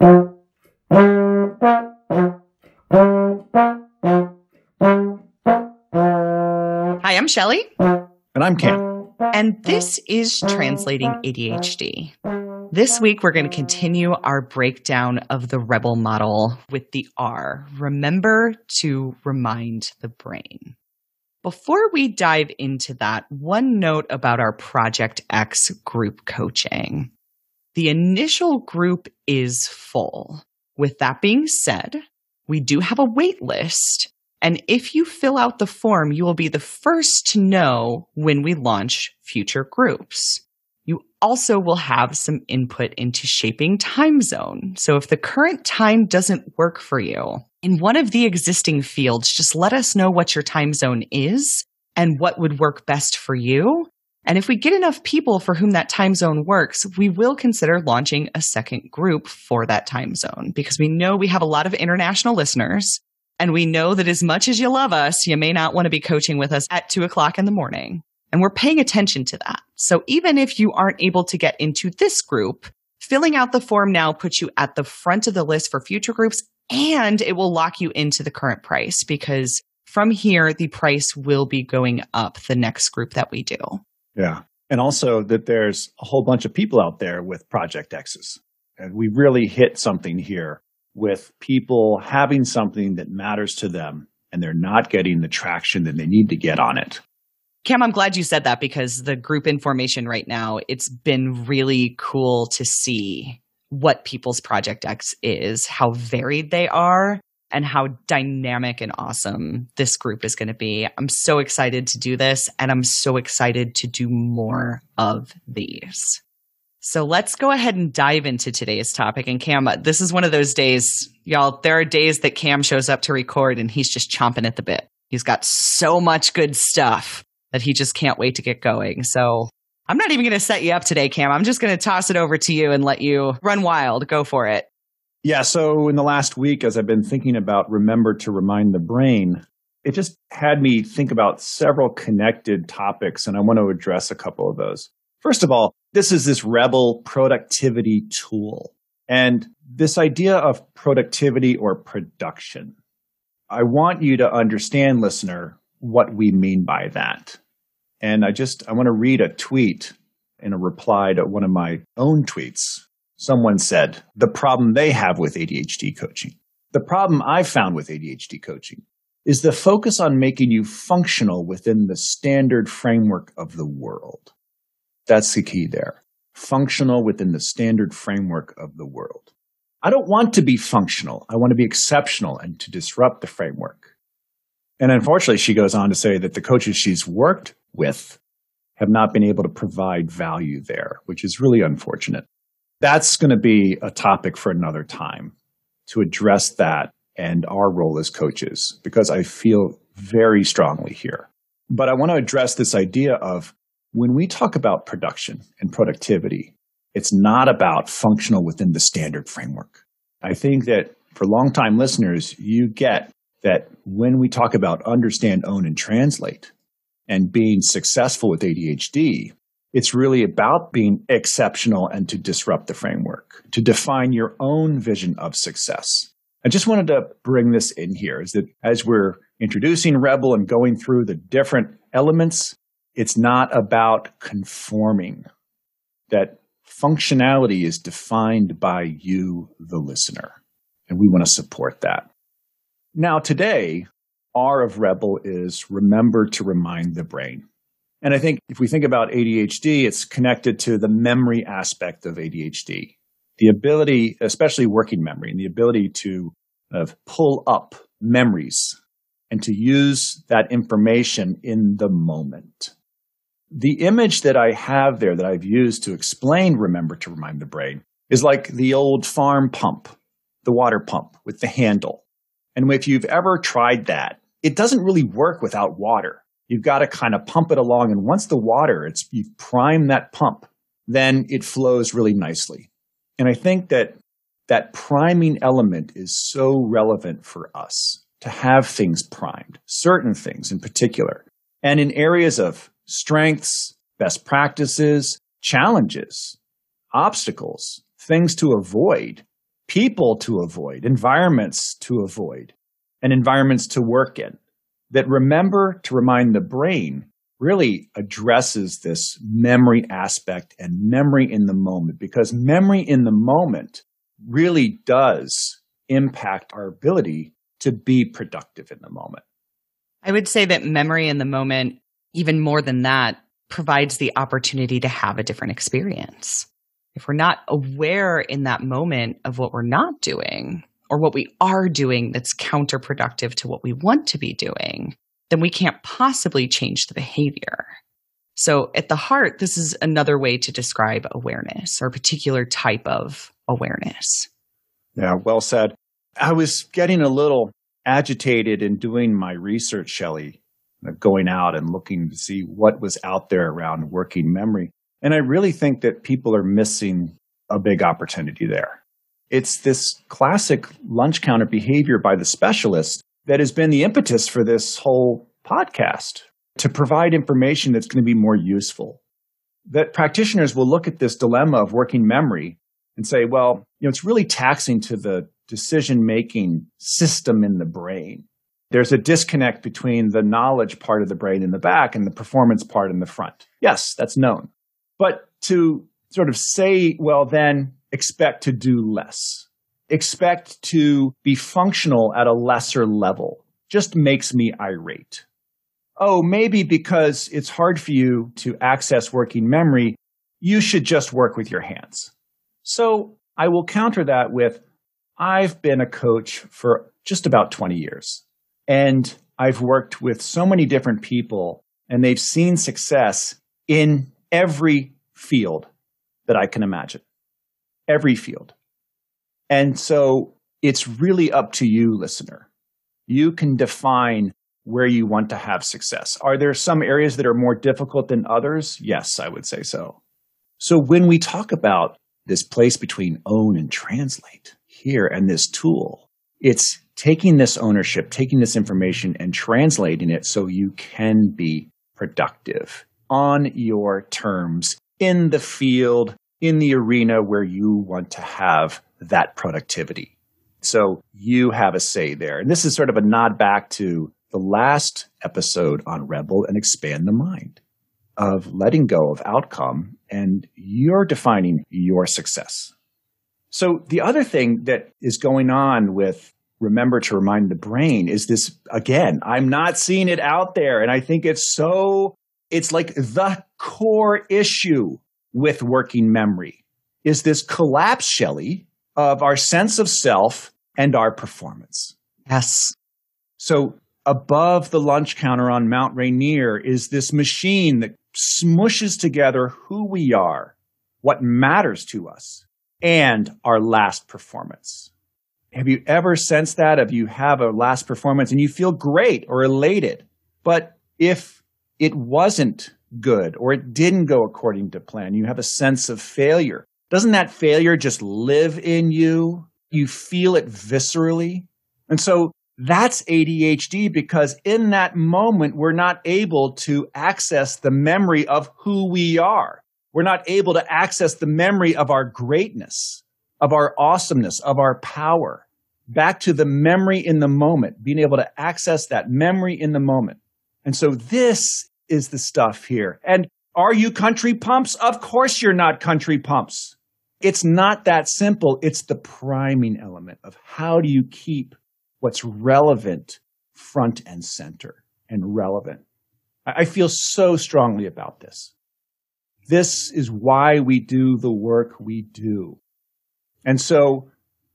Hi, I'm Shelly. And I'm Cam. And this is Translating ADHD. This week, we're going to continue our breakdown of the Rebel model with the R. Remember to remind the brain. Before we dive into that, one note about our Project X group coaching. The initial group is full. With that being said, we do have a wait list and if you fill out the form, you will be the first to know when we launch future groups. You also will have some input into shaping time zone. So if the current time doesn't work for you, in one of the existing fields, just let us know what your time zone is and what would work best for you. And if we get enough people for whom that time zone works, we will consider launching a second group for that time zone because we know we have a lot of international listeners and we know that as much as you love us, you may not want to be coaching with us at two o'clock in the morning. And we're paying attention to that. So even if you aren't able to get into this group, filling out the form now puts you at the front of the list for future groups and it will lock you into the current price because from here, the price will be going up the next group that we do. Yeah. And also that there's a whole bunch of people out there with Project X's. And we really hit something here with people having something that matters to them and they're not getting the traction that they need to get on it. Cam, I'm glad you said that because the group information right now, it's been really cool to see what people's Project X is, how varied they are, and how dynamic and awesome this group is going to be. I'm so excited to do this, and I'm so excited to do more of these. So let's go ahead and dive into today's topic. And Cam, this is one of those days, y'all, there are days that Cam shows up to record and he's just chomping at the bit. He's got so much good stuff that he just can't wait to get going. So I'm not even going to set you up today, Cam. I'm just going to toss it over to you and let you run wild. Go for it. Yeah. So in the last week, as I've been thinking about remember to remind the brain, it just had me think about several connected topics, and I want to address a couple of those. First of all, this is this rebel productivity tool. And this idea of productivity or production. I want you to understand, listener, what we mean by that. And I just, I want to read a tweet in a reply to one of my own tweets. Someone said, the problem they have with ADHD coaching. The problem I found with ADHD coaching is the focus on making you functional within the standard framework of the world. That's the key there. Functional within the standard framework of the world. I don't want to be functional. I want to be exceptional and to disrupt the framework. And unfortunately, she goes on to say that the coaches she's worked with have not been able to provide value there, which is really unfortunate. That's going to be a topic for another time to address that and our role as coaches, because I feel very strongly here. But I want to address this idea of when we talk about production and productivity, it's not about functional within the standard framework. I think that for longtime listeners, you get that when we talk about understand, own, and translate and being successful with ADHD, it's really about being exceptional and to disrupt the framework, to define your own vision of success. I just wanted to bring this in here is that as we're introducing Rebel and going through the different elements, it's not about conforming. That functionality is defined by you, the listener. And we want to support that. Now, today, R of Rebel is remember to remind the brain. And I think if we think about ADHD, it's connected to the memory aspect of ADHD. The ability, especially working memory, and the ability to uh, pull up memories and to use that information in the moment. The image that I have there that I've used to explain remember to remind the brain is like the old farm pump, the water pump with the handle. And if you've ever tried that, it doesn't really work without water. You've got to kind of pump it along. And once the water, it's, you've primed that pump, then it flows really nicely. And I think that that priming element is so relevant for us to have things primed, certain things in particular. And in areas of strengths, best practices, challenges, obstacles, things to avoid, people to avoid, environments to avoid, and environments to work in. That remember to remind the brain really addresses this memory aspect and memory in the moment because memory in the moment really does impact our ability to be productive in the moment. I would say that memory in the moment, even more than that, provides the opportunity to have a different experience. If we're not aware in that moment of what we're not doing or what we are doing that's counterproductive to what we want to be doing, then we can't possibly change the behavior. So, at the heart, this is another way to describe awareness or a particular type of awareness. Yeah, well said. I was getting a little agitated in doing my research, Shelley, uh, going out and looking to see what was out there around working memory. And I really think that people are missing a big opportunity there. It's this classic lunch counter behavior by the specialist that has been the impetus for this whole podcast to provide information that's going to be more useful. That practitioners will look at this dilemma of working memory and say, well, you know, it's really taxing to the decision making system in the brain. There's a disconnect between the knowledge part of the brain in the back and the performance part in the front. Yes, that's known. But to sort of say, well, then expect to do less, expect to be functional at a lesser level just makes me irate. Oh, maybe because it's hard for you to access working memory, you should just work with your hands. So I will counter that with I've been a coach for just about 20 years. And I've worked with so many different people, and they've seen success in every field that I can imagine. Every field. And so it's really up to you, listener. You can define where you want to have success. Are there some areas that are more difficult than others? Yes, I would say so. So when we talk about this place between own and translate here and this tool. It's taking this ownership, taking this information and translating it so you can be productive on your terms in the field, in the arena where you want to have that productivity. So you have a say there. And this is sort of a nod back to the last episode on Rebel and Expand the Mind of letting go of outcome and you're defining your success. So the other thing that is going on with remember to remind the brain is this again, I'm not seeing it out there. And I think it's so, it's like the core issue with working memory is this collapse, Shelley, of our sense of self and our performance. Yes. So above the lunch counter on Mount Rainier is this machine that smushes together who we are, what matters to us, and our last performance. Have you ever sensed that? If you have a last performance and you feel great or elated, but if it wasn't good or it didn't go according to plan, you have a sense of failure. Doesn't that failure just live in you? You feel it viscerally. And so that's ADHD because in that moment, we're not able to access the memory of who we are. We're not able to access the memory of our greatness, of our awesomeness, of our power. Back to the memory in the moment, being able to access that memory in the moment. And so this is the stuff here. And are you country pumps? Of course you're not country pumps. It's not that simple. It's the priming element of how do you keep what's relevant front and center and relevant. I feel so strongly about this. This is why we do the work we do. And so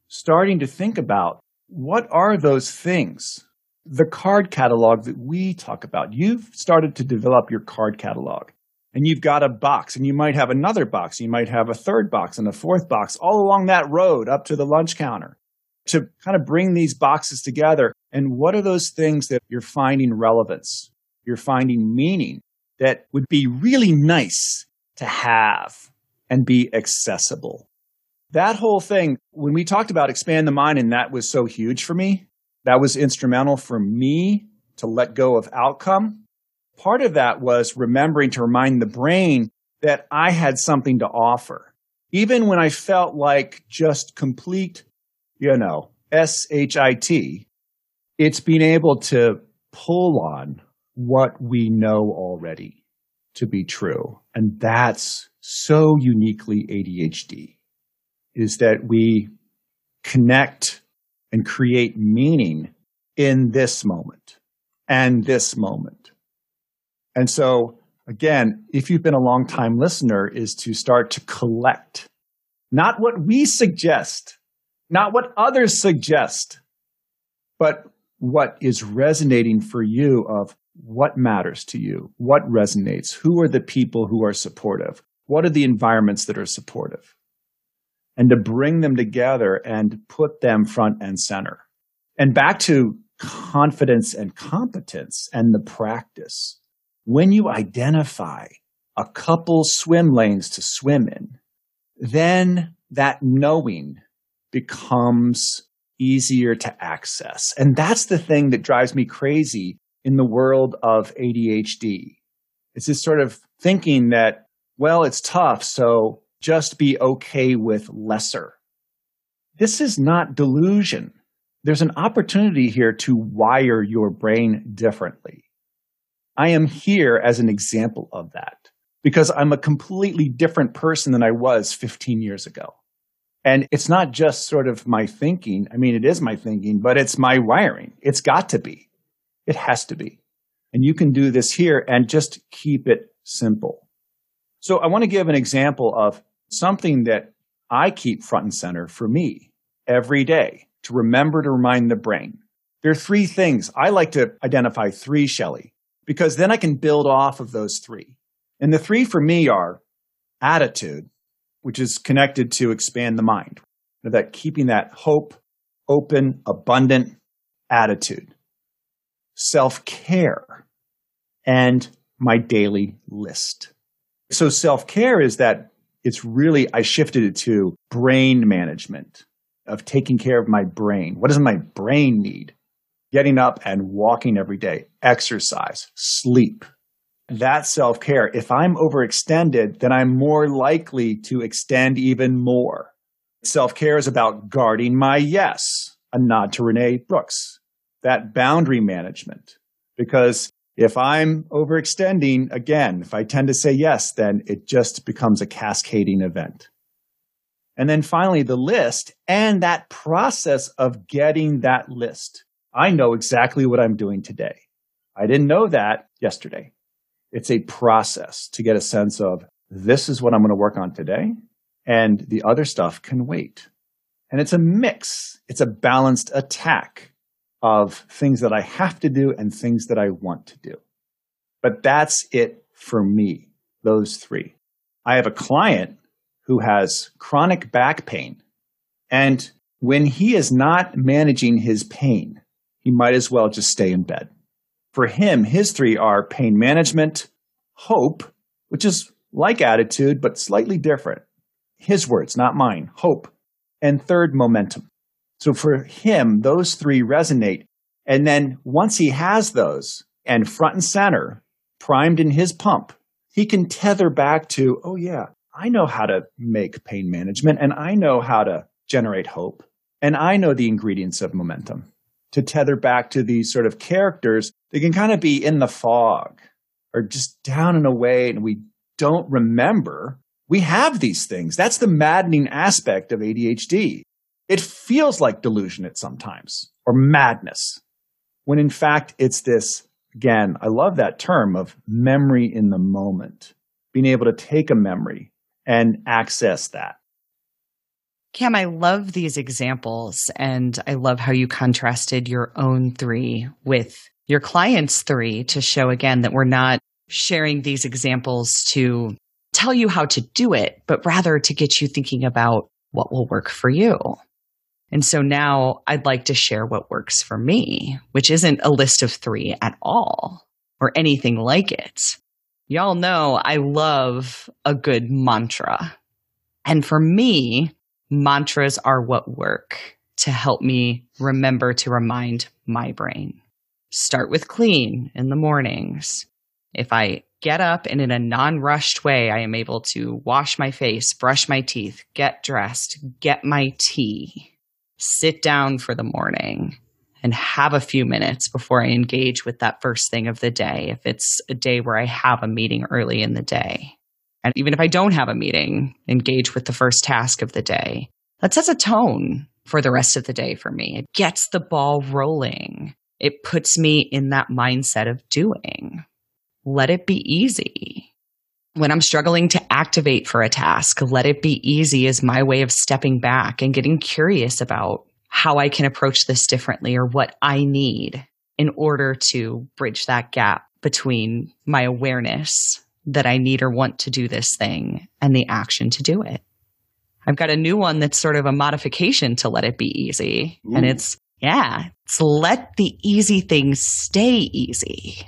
starting to think about what are those things? The card catalog that we talk about. You've started to develop your card catalog and you've got a box and you might have another box. You might have a third box and a fourth box all along that road up to the lunch counter to kind of bring these boxes together. And what are those things that you're finding relevance? You're finding meaning that would be really nice to have and be accessible. That whole thing, when we talked about expand the mind, and that was so huge for me, that was instrumental for me to let go of outcome. Part of that was remembering to remind the brain that I had something to offer. Even when I felt like just complete you know, S H I T, it's being able to pull on what we know already to be true. And that's so uniquely ADHD is that we connect and create meaning in this moment and this moment. And so again, if you've been a long time listener is to start to collect not what we suggest, not what others suggest, but what is resonating for you of what matters to you, what resonates, who are the people who are supportive, what are the environments that are supportive, and to bring them together and put them front and center. And back to confidence and competence and the practice. When you identify a couple swim lanes to swim in, then that knowing becomes easier to access. And that's the thing that drives me crazy in the world of ADHD. It's this sort of thinking that, well, it's tough, so just be okay with lesser. This is not delusion. There's an opportunity here to wire your brain differently. I am here as an example of that because I'm a completely different person than I was 15 years ago. And it's not just sort of my thinking. I mean, it is my thinking, but it's my wiring. It's got to be. It has to be. And you can do this here and just keep it simple. So I want to give an example of something that I keep front and center for me every day to remember to remind the brain. There are three things. I like to identify three, Shelley, because then I can build off of those three. And the three for me are attitude, which is connected to expand the mind. That keeping that hope, open, abundant attitude, self care, and my daily list. So self care is that it's really, I shifted it to brain management of taking care of my brain. What does my brain need? Getting up and walking every day, exercise, sleep, that self care. If I'm overextended, then I'm more likely to extend even more. Self care is about guarding my yes, a nod to Renee Brooks, that boundary management. Because if I'm overextending, again, if I tend to say yes, then it just becomes a cascading event. And then finally, the list and that process of getting that list. I know exactly what I'm doing today. I didn't know that yesterday. It's a process to get a sense of this is what I'm going to work on today, and the other stuff can wait. And it's a mix, it's a balanced attack of things that I have to do and things that I want to do. But that's it for me, those three. I have a client who has chronic back pain. And when he is not managing his pain, he might as well just stay in bed. For him, his three are pain management, hope, which is like attitude, but slightly different. His words, not mine, hope. And third, momentum. So for him, those three resonate. And then once he has those and front and center, primed in his pump, he can tether back to, oh yeah, I know how to make pain management and I know how to generate hope. And I know the ingredients of momentum to tether back to these sort of characters that can kind of be in the fog or just down and away and we don't remember we have these things. That's the maddening aspect of ADHD. It feels like delusion at sometimes or madness when in fact it's this, again, I love that term of memory in the moment, being able to take a memory and access that. Cam, I love these examples and I love how you contrasted your own three with your clients' three to show again that we're not sharing these examples to tell you how to do it, but rather to get you thinking about what will work for you. And so now I'd like to share what works for me, which isn't a list of three at all or anything like it. Y'all know I love a good mantra. And for me, mantras are what work to help me remember to remind my brain. Start with clean in the mornings. If I get up and in a non rushed way, I am able to wash my face, brush my teeth, get dressed, get my tea, sit down for the morning and have a few minutes before I engage with that first thing of the day. If it's a day where I have a meeting early in the day, and even if I don't have a meeting, engage with the first task of the day. That sets a tone for the rest of the day for me. It gets the ball rolling. It puts me in that mindset of doing. Let it be easy. When I'm struggling to activate for a task, let it be easy is my way of stepping back and getting curious about how I can approach this differently or what I need in order to bridge that gap between my awareness that I need or want to do this thing and the action to do it. I've got a new one that's sort of a modification to let it be easy. Ooh. And it's, yeah, it's let the easy things stay easy.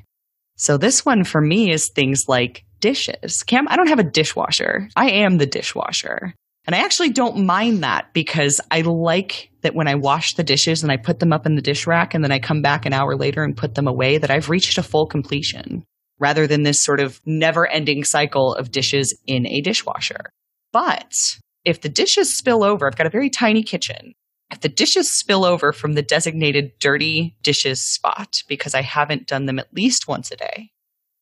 So this one for me is things like dishes. Cam, I don't have a dishwasher. I am the dishwasher. And I actually don't mind that because I like that when I wash the dishes and I put them up in the dish rack and then I come back an hour later and put them away, that I've reached a full completion rather than this sort of never ending cycle of dishes in a dishwasher. But if the dishes spill over, I've got a very tiny kitchen. If the dishes spill over from the designated dirty dishes spot because I haven't done them at least once a day,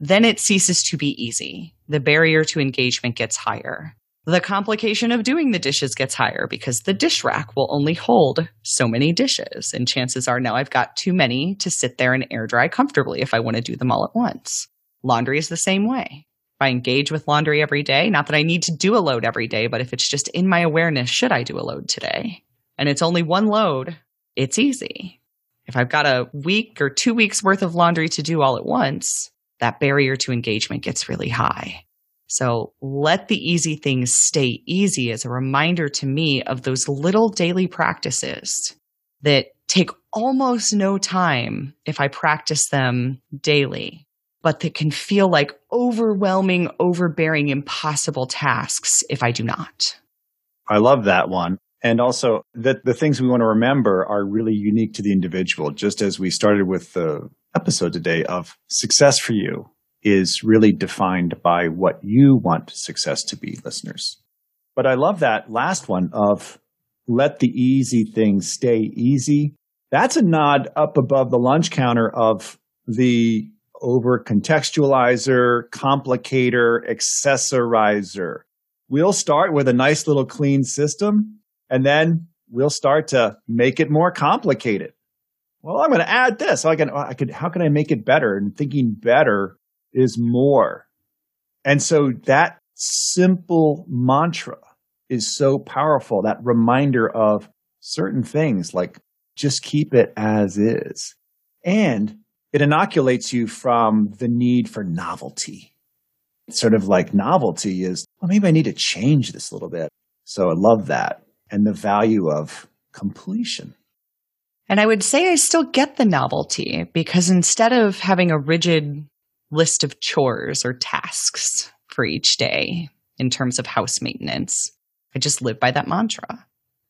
then it ceases to be easy. The barrier to engagement gets higher the complication of doing the dishes gets higher because the dish rack will only hold so many dishes. And chances are now I've got too many to sit there and air dry comfortably if I want to do them all at once. Laundry is the same way. If I engage with laundry every day, not that I need to do a load every day, but if it's just in my awareness, should I do a load today? And it's only one load, it's easy. If I've got a week or two weeks worth of laundry to do all at once, that barrier to engagement gets really high. So let the easy things stay easy as a reminder to me of those little daily practices that take almost no time if I practice them daily, but that can feel like overwhelming, overbearing, impossible tasks if I do not. I love that one. And also that the things we want to remember are really unique to the individual, just as we started with the episode today of success for you is really defined by what you want success to be, listeners. But I love that last one of let the easy things stay easy. That's a nod up above the lunch counter of the over contextualizer, complicator, accessorizer. We'll start with a nice little clean system and then we'll start to make it more complicated. Well, I'm going to add this. I can, I could, how can I make it better? And thinking better is more. And so that simple mantra is so powerful. That reminder of certain things like just keep it as is. And it inoculates you from the need for novelty. Sort of like novelty is, well, maybe I need to change this a little bit. So I love that and the value of completion. And I would say I still get the novelty because instead of having a rigid list of chores or tasks for each day in terms of house maintenance. I just live by that mantra.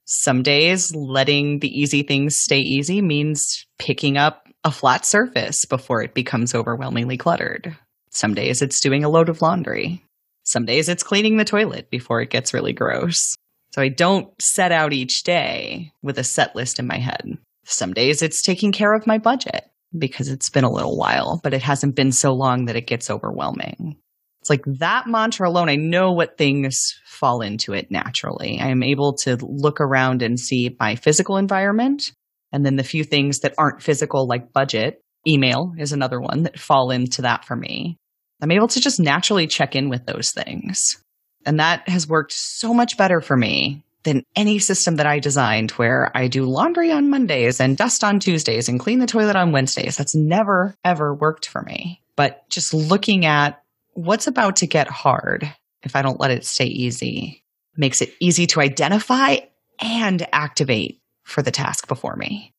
Some days, letting the easy things stay easy means picking up a flat surface before it becomes overwhelmingly cluttered. Some days, it's doing a load of laundry. Some days, it's cleaning the toilet before it gets really gross. So I don't set out each day with a set list in my head. Some days, it's taking care of my budget because it's been a little while, but it hasn't been so long that it gets overwhelming. It's like that mantra alone, I know what things fall into it naturally. I am able to look around and see my physical environment and then the few things that aren't physical, like budget. Email is another one that fall into that for me. I'm able to just naturally check in with those things. And that has worked so much better for me than any system that I designed where I do laundry on Mondays and dust on Tuesdays and clean the toilet on Wednesdays. That's never, ever worked for me. But just looking at what's about to get hard if I don't let it stay easy makes it easy to identify and activate for the task before me.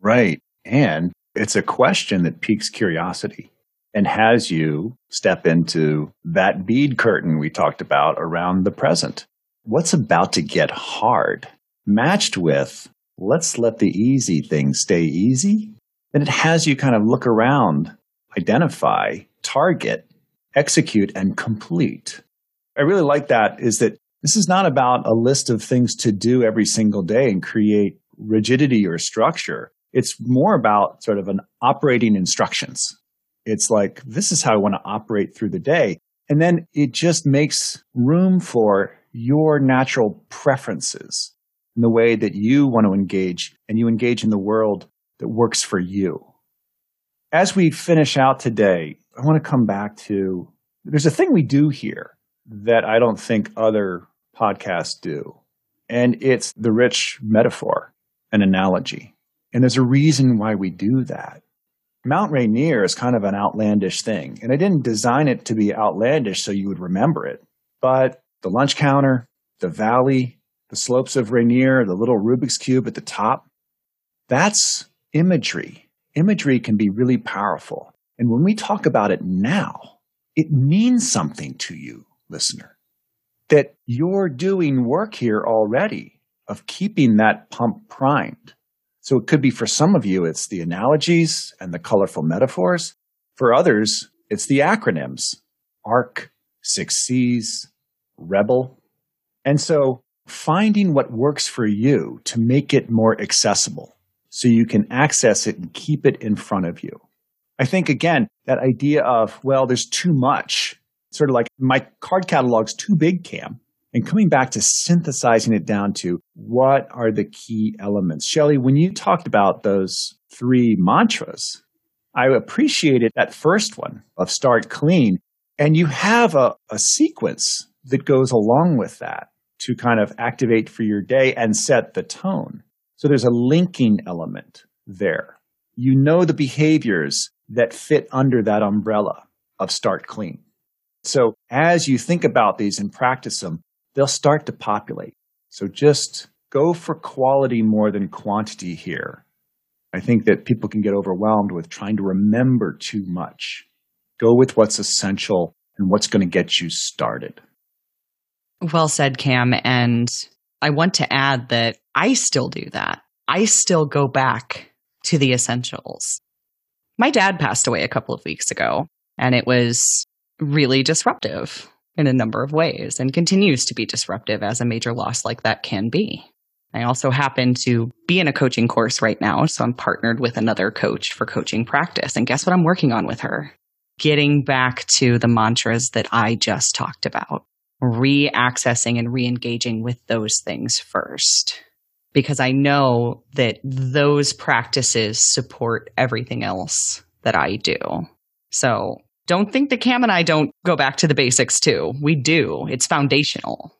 Right. And it's a question that piques curiosity and has you step into that bead curtain we talked about around the present what's about to get hard matched with let's let the easy things stay easy, then it has you kind of look around, identify, target, execute, and complete. I really like that is that this is not about a list of things to do every single day and create rigidity or structure. It's more about sort of an operating instructions. It's like, this is how I want to operate through the day. And then it just makes room for your natural preferences and the way that you want to engage and you engage in the world that works for you. As we finish out today, I want to come back to there's a thing we do here that I don't think other podcasts do. And it's the rich metaphor and analogy. And there's a reason why we do that. Mount Rainier is kind of an outlandish thing. And I didn't design it to be outlandish so you would remember it. But the lunch counter, the valley, the slopes of Rainier, the little Rubik's Cube at the top, that's imagery. Imagery can be really powerful. And when we talk about it now, it means something to you, listener, that you're doing work here already of keeping that pump primed. So it could be for some of you, it's the analogies and the colorful metaphors. For others, it's the acronyms ARC, Six C's, Rebel. And so finding what works for you to make it more accessible so you can access it and keep it in front of you. I think again, that idea of, well, there's too much, sort of like my card catalog's too big, Cam, and coming back to synthesizing it down to what are the key elements. Shelly, when you talked about those three mantras, I appreciated that first one of start clean. And you have a, a sequence that goes along with that to kind of activate for your day and set the tone. So there's a linking element there. You know the behaviors that fit under that umbrella of start clean. So as you think about these and practice them, they'll start to populate. So just go for quality more than quantity here. I think that people can get overwhelmed with trying to remember too much. Go with what's essential and what's going to get you started. Well said, Cam. And I want to add that I still do that. I still go back to the essentials. My dad passed away a couple of weeks ago, and it was really disruptive in a number of ways and continues to be disruptive as a major loss like that can be. I also happen to be in a coaching course right now, so I'm partnered with another coach for coaching practice. And guess what I'm working on with her? Getting back to the mantras that I just talked about, re accessing and re engaging with those things first because I know that those practices support everything else that I do. So don't think that Cam and I don't go back to the basics too. We do. It's foundational.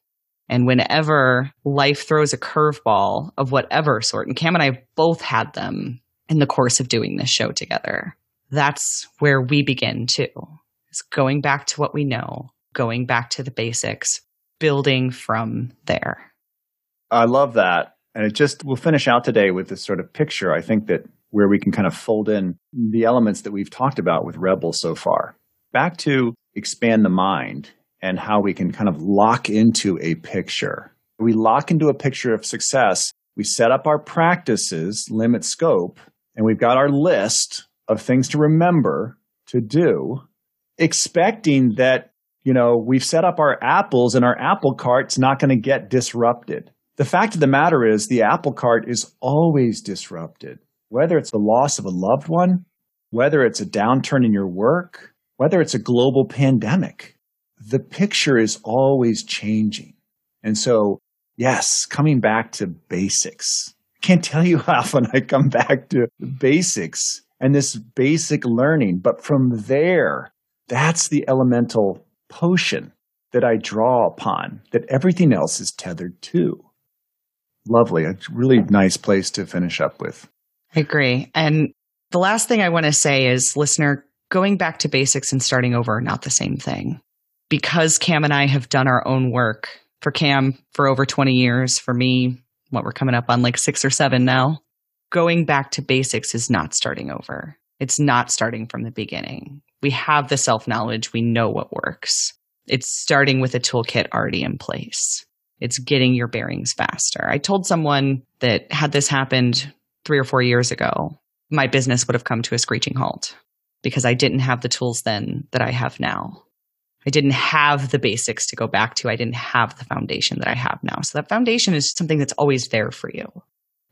And whenever life throws a curveball of whatever sort, and Cam and I both had them in the course of doing this show together, that's where we begin too. It's going back to what we know, going back to the basics, building from there. I love that. And it just, we'll finish out today with this sort of picture. I think that where we can kind of fold in the elements that we've talked about with Rebel so far. Back to expand the mind and how we can kind of lock into a picture. We lock into a picture of success. We set up our practices, limit scope, and we've got our list of things to remember to do, expecting that, you know, we've set up our apples and our apple cart's not going to get disrupted. The fact of the matter is, the apple cart is always disrupted, whether it's the loss of a loved one, whether it's a downturn in your work, whether it's a global pandemic. The picture is always changing. And so, yes, coming back to basics. I can't tell you how often I come back to basics and this basic learning. But from there, that's the elemental potion that I draw upon that everything else is tethered to lovely. A really nice place to finish up with. I agree. And the last thing I want to say is, listener, going back to basics and starting over are not the same thing. Because Cam and I have done our own work for Cam for over 20 years, for me, what we're coming up on like six or seven now, going back to basics is not starting over. It's not starting from the beginning. We have the self knowledge, we know what works. It's starting with a toolkit already in place. It's getting your bearings faster. I told someone that had this happened three or four years ago, my business would have come to a screeching halt because I didn't have the tools then that I have now. I didn't have the basics to go back to. I didn't have the foundation that I have now. So that foundation is something that's always there for you.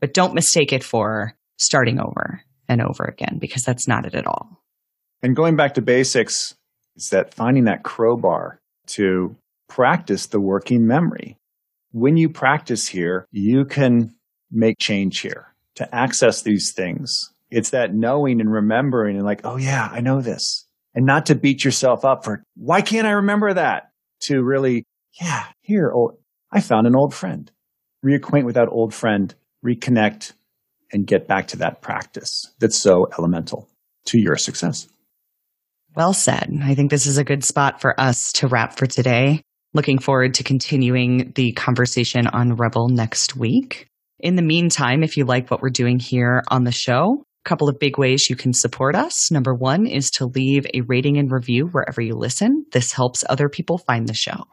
but don't mistake it for starting over and over again because that's not it at all. And going back to basics is that finding that crowbar to practice the working memory. When you practice here, you can make change here to access these things. It's that knowing and remembering and like, oh yeah, I know this. And not to beat yourself up for, why can't I remember that? To really, yeah, here, oh, I found an old friend. Reacquaint with that old friend, reconnect, and get back to that practice that's so elemental to your success. Well said. I think this is a good spot for us to wrap for today. Looking forward to continuing the conversation on Rebel next week. In the meantime, if you like what we're doing here on the show, a couple of big ways you can support us. Number one is to leave a rating and review wherever you listen. This helps other people find the show.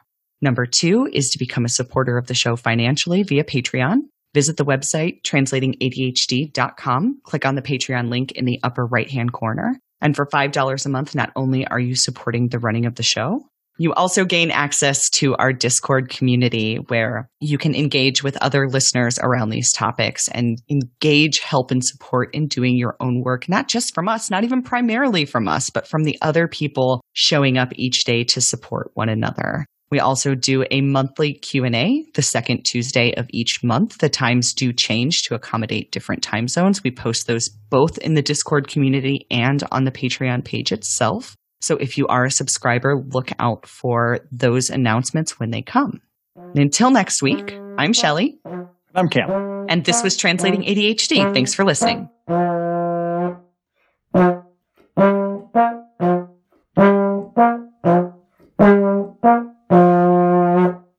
Number two is to become a supporter of the show financially via Patreon. Visit the website translatingadhd.com. Click on the Patreon link in the upper right hand corner. And for $5 a month, not only are you supporting the running of the show, you also gain access to our Discord community where you can engage with other listeners around these topics and engage help and support in doing your own work, not just from us, not even primarily from us, but from the other people showing up each day to support one another. We also do a monthly Q&A the second Tuesday of each month. The times do change to accommodate different time zones. We post those both in the Discord community and on the Patreon page itself. So if you are a subscriber, look out for those announcements when they come. And until next week, I'm Shelly. I'm Cam. And this was Translating ADHD. Thanks for listening.